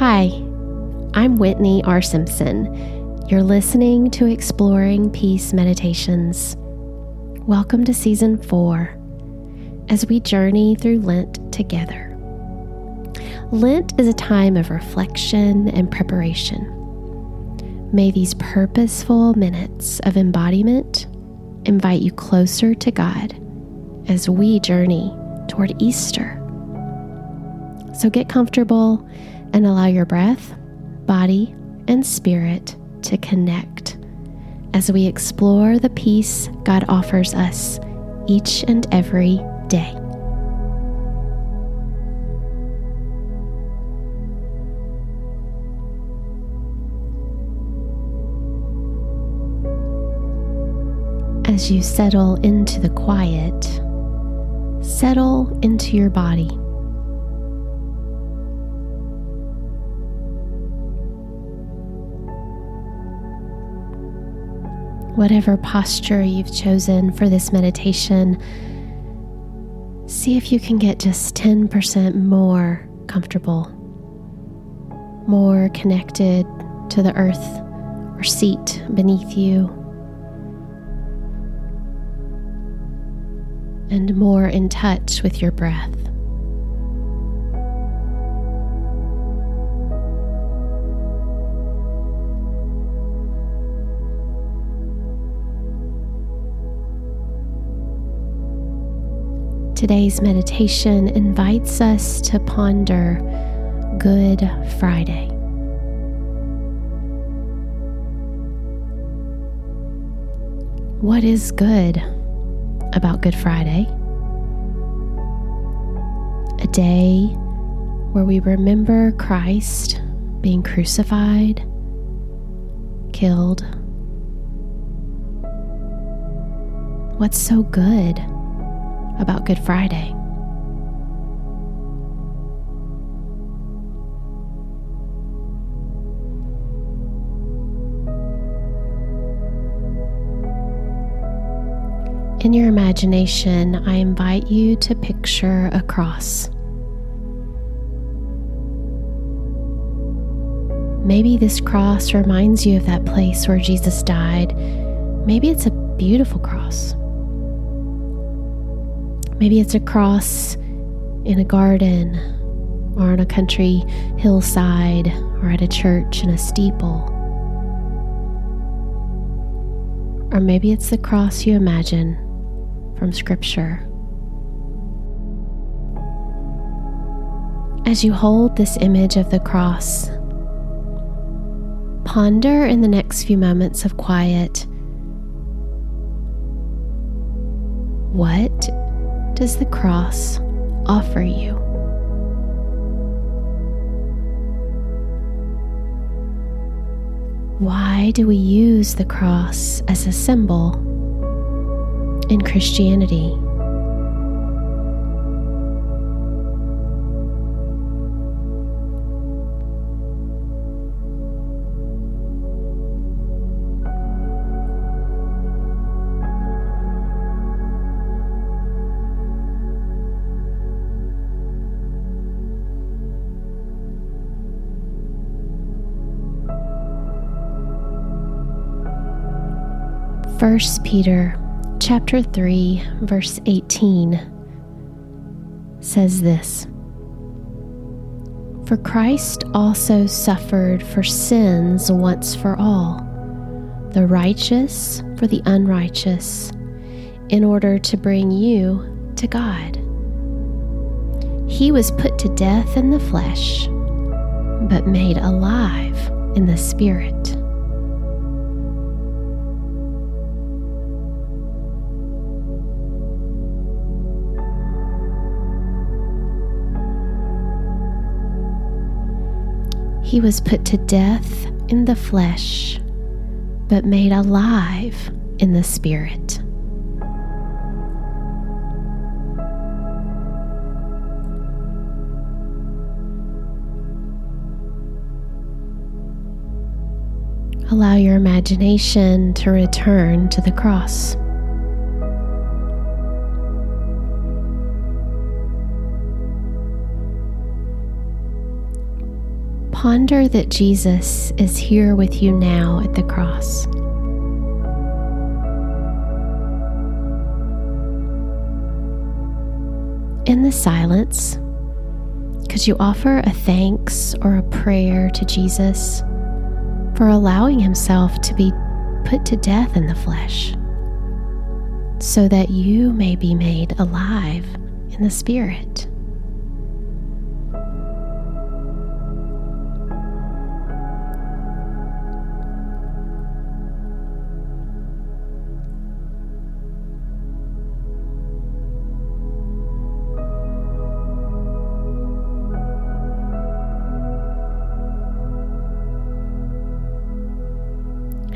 Hi, I'm Whitney R. Simpson. You're listening to Exploring Peace Meditations. Welcome to Season 4 as we journey through Lent together. Lent is a time of reflection and preparation. May these purposeful minutes of embodiment invite you closer to God as we journey toward Easter. So get comfortable and allow your breath, body, and spirit to connect as we explore the peace God offers us each and every day. As you settle into the quiet, settle into your body. Whatever posture you've chosen for this meditation, see if you can get just 10% more comfortable, more connected to the earth or seat beneath you, and more in touch with your breath. Today's meditation invites us to ponder Good Friday. What is good about Good Friday? A day where we remember Christ being crucified, killed. What's so good? About Good Friday. In your imagination, I invite you to picture a cross. Maybe this cross reminds you of that place where Jesus died. Maybe it's a beautiful cross. Maybe it's a cross in a garden or on a country hillside or at a church in a steeple. Or maybe it's the cross you imagine from Scripture. As you hold this image of the cross, ponder in the next few moments of quiet what does the cross offer you? Why do we use the cross as a symbol in Christianity? First Peter chapter 3 verse 18 says this For Christ also suffered for sins once for all the righteous for the unrighteous in order to bring you to God. He was put to death in the flesh but made alive in the spirit He was put to death in the flesh, but made alive in the spirit. Allow your imagination to return to the cross. Ponder that Jesus is here with you now at the cross. In the silence, could you offer a thanks or a prayer to Jesus for allowing himself to be put to death in the flesh so that you may be made alive in the Spirit?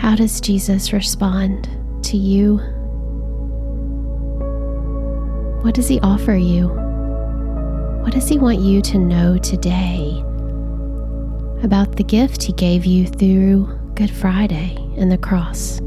How does Jesus respond to you? What does he offer you? What does he want you to know today about the gift he gave you through Good Friday and the cross?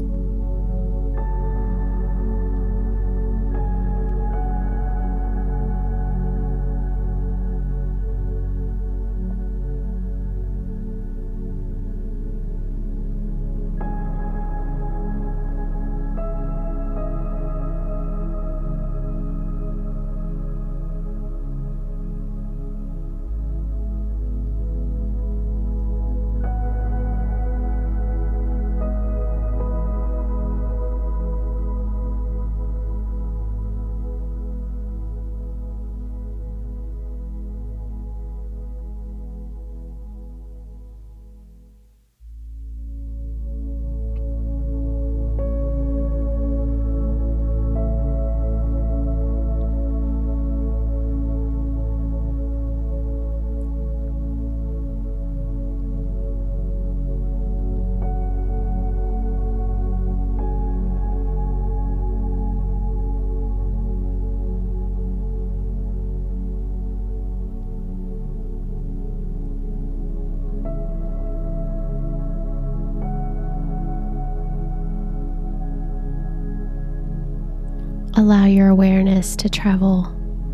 Allow your awareness to travel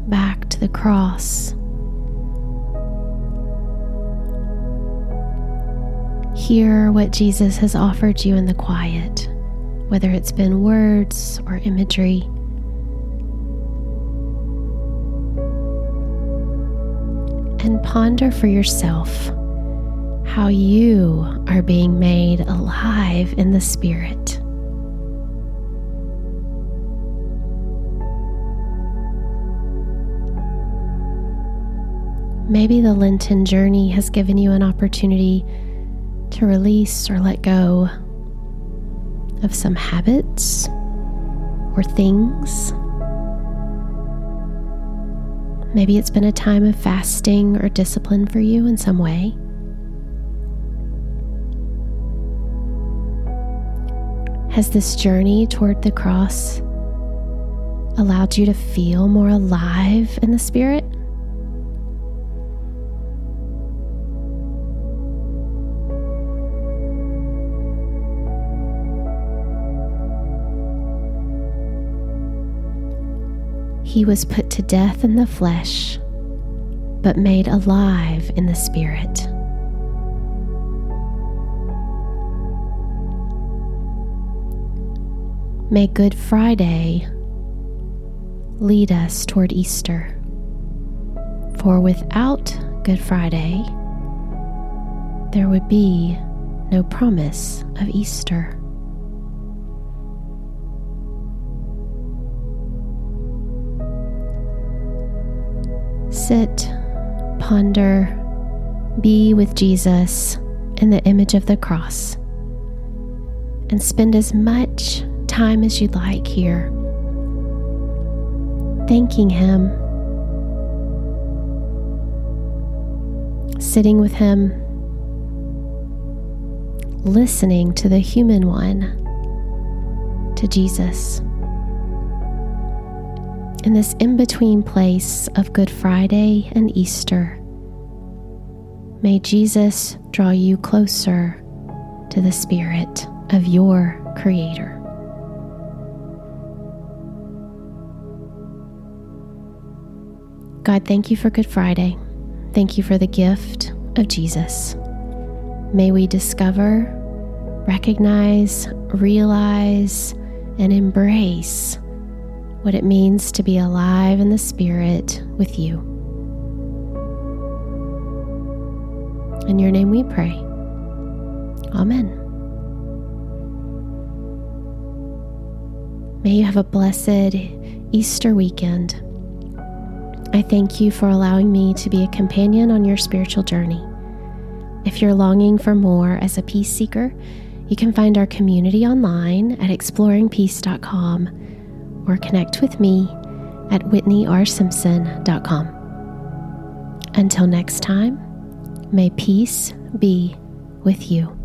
back to the cross. Hear what Jesus has offered you in the quiet, whether it's been words or imagery. And ponder for yourself how you are being made alive in the Spirit. Maybe the Lenten journey has given you an opportunity to release or let go of some habits or things. Maybe it's been a time of fasting or discipline for you in some way. Has this journey toward the cross allowed you to feel more alive in the Spirit? He was put to death in the flesh, but made alive in the Spirit. May Good Friday lead us toward Easter. For without Good Friday, there would be no promise of Easter. Sit, ponder, be with Jesus in the image of the cross, and spend as much time as you'd like here, thanking Him, sitting with Him, listening to the human one, to Jesus in this in between place of Good Friday and Easter, may Jesus draw you closer to the Spirit of your Creator. God, thank you for Good Friday. Thank you for the gift of Jesus. May we discover, recognize, realize, and embrace what it means to be alive in the Spirit with you. In your name we pray. Amen. May you have a blessed Easter weekend. I thank you for allowing me to be a companion on your spiritual journey. If you're longing for more as a peace seeker, you can find our community online at exploringpeace.com or connect with me at whitneyrsimpson.com. Until next time, may peace be with you.